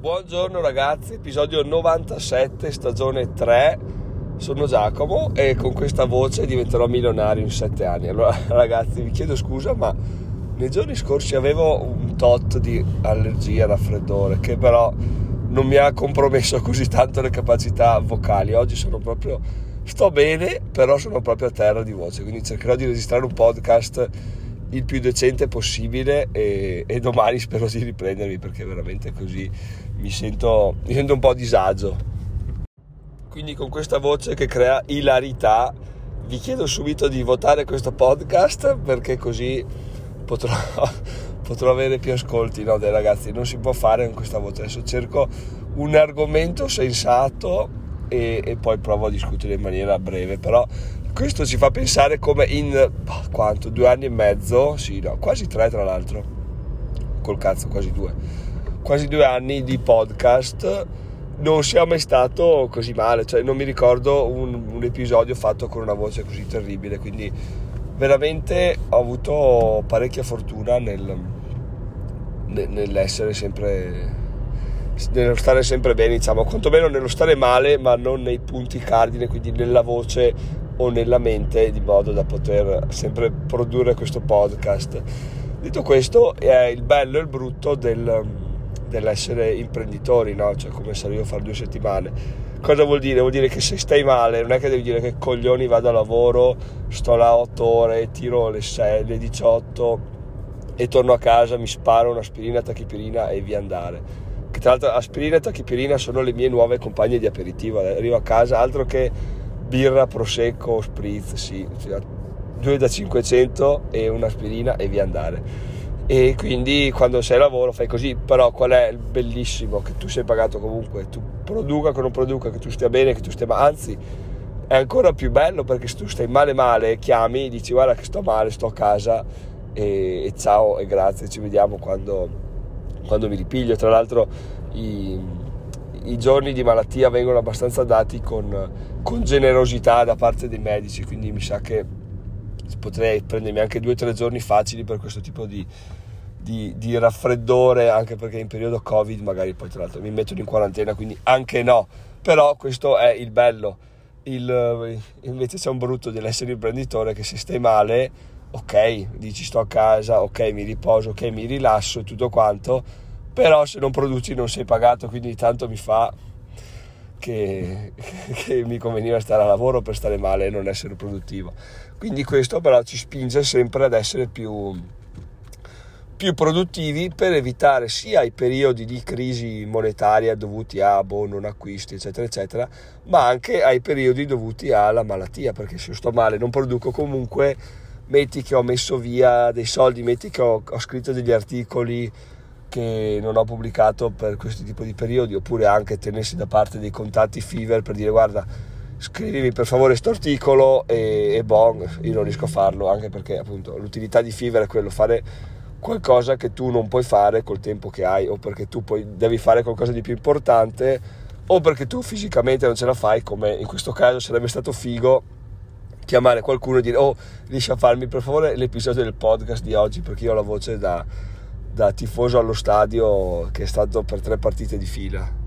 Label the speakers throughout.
Speaker 1: Buongiorno ragazzi, episodio 97, stagione 3. Sono Giacomo e con questa voce diventerò milionario in 7 anni. Allora ragazzi, vi chiedo scusa, ma nei giorni scorsi avevo un tot di allergia, raffreddore, che però non mi ha compromesso così tanto le capacità vocali. Oggi sono proprio sto bene, però sono proprio a terra di voce, quindi cercherò di registrare un podcast il più decente possibile e, e, domani spero di riprendermi perché veramente così mi sento, mi sento un po' a disagio. Quindi con questa voce che crea ilarità vi chiedo subito di votare questo podcast perché così potrò, potrò avere più ascolti no, dei ragazzi. Non si può fare con questa voce. Adesso cerco un argomento sensato e, e poi provo a discutere in maniera breve. Però questo ci fa pensare come in boh, quanto? Due anni e mezzo, sì, no, quasi tre tra l'altro, col cazzo, quasi due, quasi due anni di podcast non sia mai stato così male, cioè non mi ricordo un, un episodio fatto con una voce così terribile, quindi veramente ho avuto parecchia fortuna nel, nell'essere sempre nello stare sempre bene diciamo quantomeno nello stare male ma non nei punti cardine quindi nella voce o nella mente di modo da poter sempre produrre questo podcast. Detto questo, è il bello e il brutto del, dell'essere imprenditori, no? cioè come sarò io a fare due settimane. Cosa vuol dire? Vuol dire che se stai male non è che devi dire che coglioni vado a lavoro, sto là 8 ore, tiro le 6, le 18 e torno a casa, mi sparo un'aspirina, tachipirina e via andare. Che tra l'altro aspirina e tachipirina sono le mie nuove compagne di aperitivo. Arrivo a casa, altro che birra, prosecco, spritz, sì, cioè, due da 500 e un'aspirina e via andare. E quindi quando sei a lavoro fai così, però qual è il bellissimo? Che tu sei pagato comunque, tu produca che non produca, che tu stia bene, che tu stia male, anzi è ancora più bello perché se tu stai male male chiami, dici guarda che sto male, sto a casa e, e ciao e grazie, ci vediamo quando, quando mi ripiglio. Tra l'altro i, i giorni di malattia vengono abbastanza dati con, con generosità da parte dei medici, quindi mi sa che potrei prendermi anche due o tre giorni facili per questo tipo di, di, di, raffreddore, anche perché in periodo Covid magari poi tra l'altro mi mettono in quarantena, quindi anche no, però questo è il bello. Il, invece c'è un brutto dell'essere imprenditore che se stai male, ok, dici sto a casa, ok, mi riposo, ok, mi rilasso e tutto quanto, però se non produci non sei pagato, quindi tanto mi fa che, che, mi conveniva stare a lavoro per stare male e non essere produttivo. Quindi questo però ci spinge sempre ad essere più, più produttivi per evitare sia i periodi di crisi monetaria dovuti a boh, non acquisti, eccetera, eccetera, ma anche ai periodi dovuti alla malattia, perché se sto male non produco comunque, metti che ho messo via dei soldi, metti che ho, ho scritto degli articoli che non ho pubblicato per questo tipo di periodi oppure anche tenersi da parte dei contatti Fever per dire guarda scrivimi per favore questo articolo e, e bon, io non riesco a farlo anche perché appunto l'utilità di Fever è quello fare qualcosa che tu non puoi fare col tempo che hai o perché tu poi devi fare qualcosa di più importante o perché tu fisicamente non ce la fai come in questo caso sarebbe stato figo chiamare qualcuno e dire oh riesci a farmi per favore l'episodio del podcast di oggi perché io ho la voce da da tifoso allo stadio che è stato per tre partite di fila.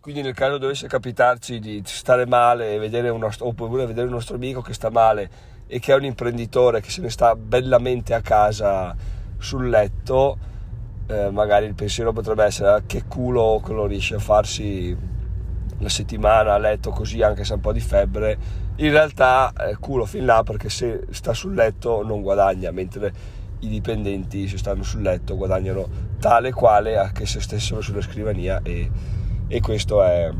Speaker 1: Quindi nel caso dovesse capitarci di stare male vedere un nostro, oppure vedere un nostro amico che sta male e che è un imprenditore che se ne sta bellamente a casa sul letto, eh, magari il pensiero potrebbe essere ah, che culo che lo riesce a farsi la settimana a letto così anche se ha un po' di febbre. In realtà eh, culo fin là perché se sta sul letto non guadagna, mentre i dipendenti se stanno sul letto guadagnano tale quale a che se stessero sulla scrivania e, e questo è,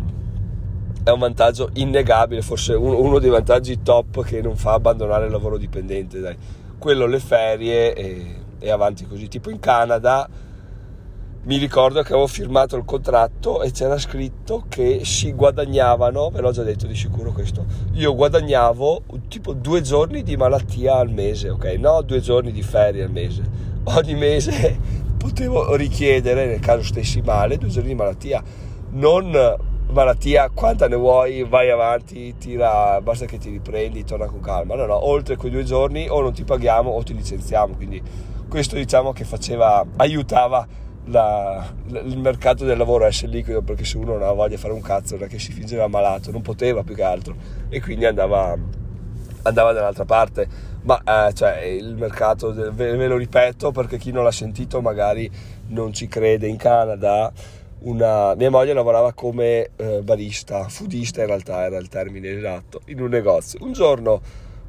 Speaker 1: è, un vantaggio innegabile, forse uno, dei vantaggi top che non fa abbandonare il lavoro dipendente, dai. quello le ferie e, e avanti così, tipo in Canada mi ricordo che avevo firmato il contratto e c'era scritto che si guadagnavano, ve l'ho già detto di sicuro questo, io guadagnavo tipo due giorni di malattia al mese, ok? No, due giorni di ferie al mese. Ogni mese potevo richiedere, nel caso stessi male, due giorni di malattia. Non malattia, quanta ne vuoi, vai avanti, tira, basta che ti riprendi, torna con calma. No, no, oltre quei due giorni o non ti paghiamo o ti licenziamo, quindi questo diciamo che faceva, aiutava la, il mercato del lavoro essere liquido perché se uno non aveva voglia di fare un cazzo era che si fingeva malato, non poteva più che altro e quindi andava, andava dall'altra parte. Ma eh, cioè, il mercato, ve, ve lo ripeto perché chi non l'ha sentito magari non ci crede, in Canada una, mia moglie lavorava come eh, barista, foodista in realtà era il termine esatto, in un negozio. Un giorno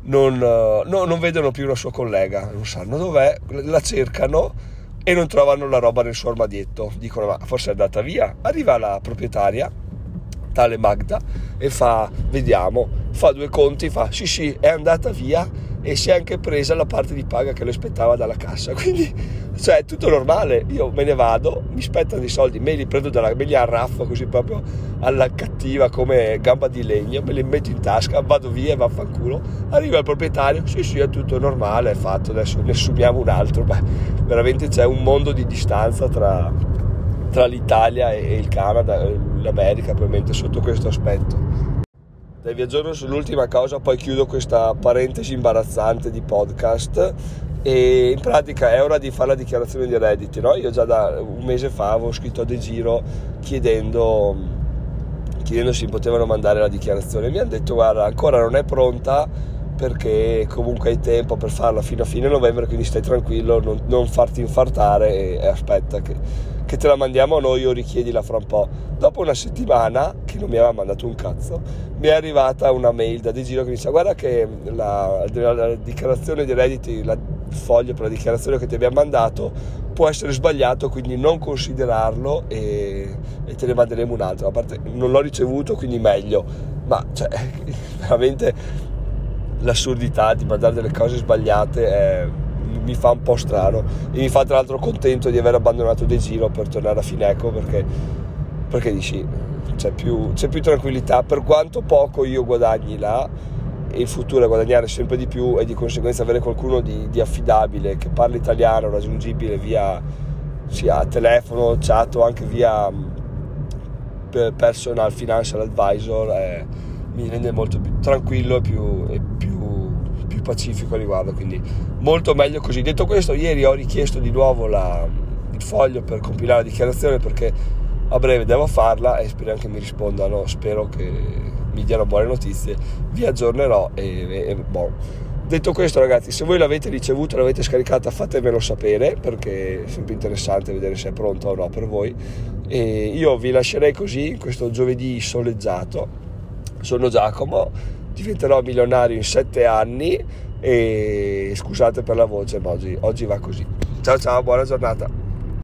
Speaker 1: non, uh, no, non vedono più una sua collega, non sanno dov'è, la cercano e non trovano la roba nel suo armadietto. Dicono ma forse è andata via. Arriva la proprietaria, tale Magda, e fa vediamo, fa due conti, fa sì sì è andata via e si è anche presa la parte di paga che le aspettava dalla cassa. Quindi cioè è tutto normale, io me ne vado, mi spettano i soldi, me li prendo dalla, me li arraffo così proprio alla cattiva come gamba di legno, me li metto in tasca, vado via e vaffanculo, arriva il proprietario, sì sì è tutto normale, è fatto, adesso ne assumiamo un altro, beh veramente c'è un mondo di distanza tra, tra l'Italia e il Canada, l'America probabilmente sotto questo aspetto. Dai, vi aggiorno sull'ultima cosa, poi chiudo questa parentesi imbarazzante di podcast e in pratica è ora di fare la dichiarazione di redditi. No? Io già da un mese fa avevo scritto a De Giro chiedendo, chiedendo se mi potevano mandare la dichiarazione. Mi hanno detto guarda ancora non è pronta perché comunque hai tempo per farla fino a fine novembre, quindi stai tranquillo, non, non farti infartare e, e aspetta che, che, te la mandiamo noi o richiedila fra un po'. Dopo una settimana, che non mi aveva mandato un cazzo, mi è arrivata una mail da De Giro che mi dice guarda che la, la, la dichiarazione di redditi, la, foglio per la dichiarazione che ti abbiamo mandato può essere sbagliato, quindi non considerarlo e, e te ne manderemo un altro. A parte non l'ho ricevuto, quindi meglio, ma cioè, veramente l'assurdità di mandare delle cose sbagliate è, mi fa un po' strano. E mi fa tra l'altro contento di aver abbandonato De Giro per tornare a Fineco perché, perché dici c'è più, c'è più tranquillità. Per quanto poco io guadagni là e il futuro guadagnare sempre di più e di conseguenza avere qualcuno di, di affidabile che parli italiano, raggiungibile via sia telefono, chat o anche via mm, personal financial advisor eh, mi rende molto più tranquillo e più, e più, più pacifico a riguardo. Quindi molto meglio così. Detto questo ieri ho richiesto di nuovo la, il foglio per compilare la dichiarazione perché a breve devo farla e speriamo che mi rispondano spero che mi diano buone notizie, vi aggiornerò e, e, boh. Detto questo ragazzi, se voi l'avete ricevuta, l'avete scaricata, fatemelo sapere perché è sempre interessante vedere se è pronta o no per voi. E io vi lascerei così questo giovedì soleggiato. Sono Giacomo, diventerò milionario in sette anni e scusate per la voce, ma oggi, oggi va così. Ciao ciao, buona giornata.